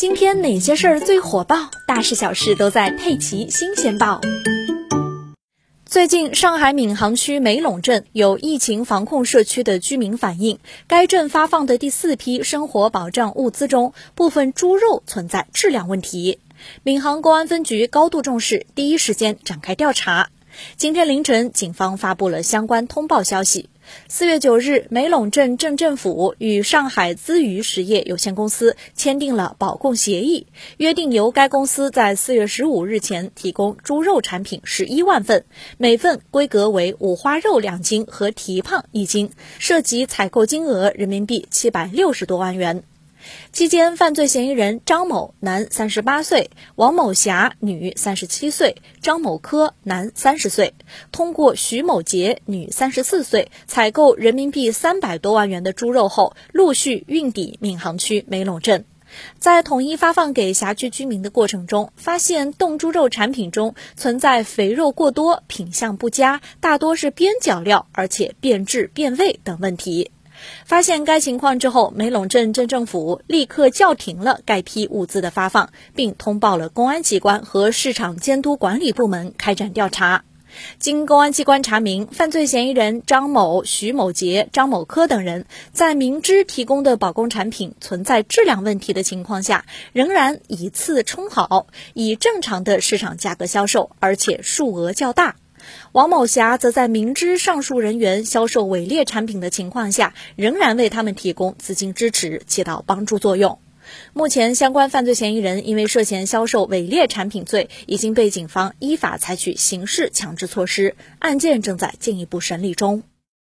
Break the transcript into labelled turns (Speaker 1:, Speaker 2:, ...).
Speaker 1: 今天哪些事儿最火爆？大事小事都在《佩奇新鲜报》。最近，上海闵行区梅陇镇有疫情防控社区的居民反映，该镇发放的第四批生活保障物资中，部分猪肉存在质量问题。闵行公安分局高度重视，第一时间展开调查。今天凌晨，警方发布了相关通报消息。四月九日，梅陇镇镇政府与上海资鱼实业有限公司签订了保供协议，约定由该公司在四月十五日前提供猪肉产品十一万份，每份规格为五花肉两斤和蹄膀一斤，涉及采购金额人民币七百六十多万元。期间，犯罪嫌疑人张某男，三十八岁；王某霞女，三十七岁；张某科男，三十岁，通过徐某杰女，三十四岁，采购人民币三百多万元的猪肉后，陆续运抵闵行区梅陇镇。在统一发放给辖区居民的过程中，发现冻猪肉产品中存在肥肉过多、品相不佳、大多是边角料，而且变质变味等问题。发现该情况之后，梅陇镇镇政府立刻叫停了该批物资的发放，并通报了公安机关和市场监督管理部门开展调查。经公安机关查明，犯罪嫌疑人张某、徐某杰、张某科等人在明知提供的保供产品存在质量问题的情况下，仍然以次充好，以正常的市场价格销售，而且数额较大。王某霞则在明知上述人员销售伪劣产品的情况下，仍然为他们提供资金支持，起到帮助作用。目前，相关犯罪嫌疑人因为涉嫌销售伪劣产品罪，已经被警方依法采取刑事强制措施，案件正在进一步审理中。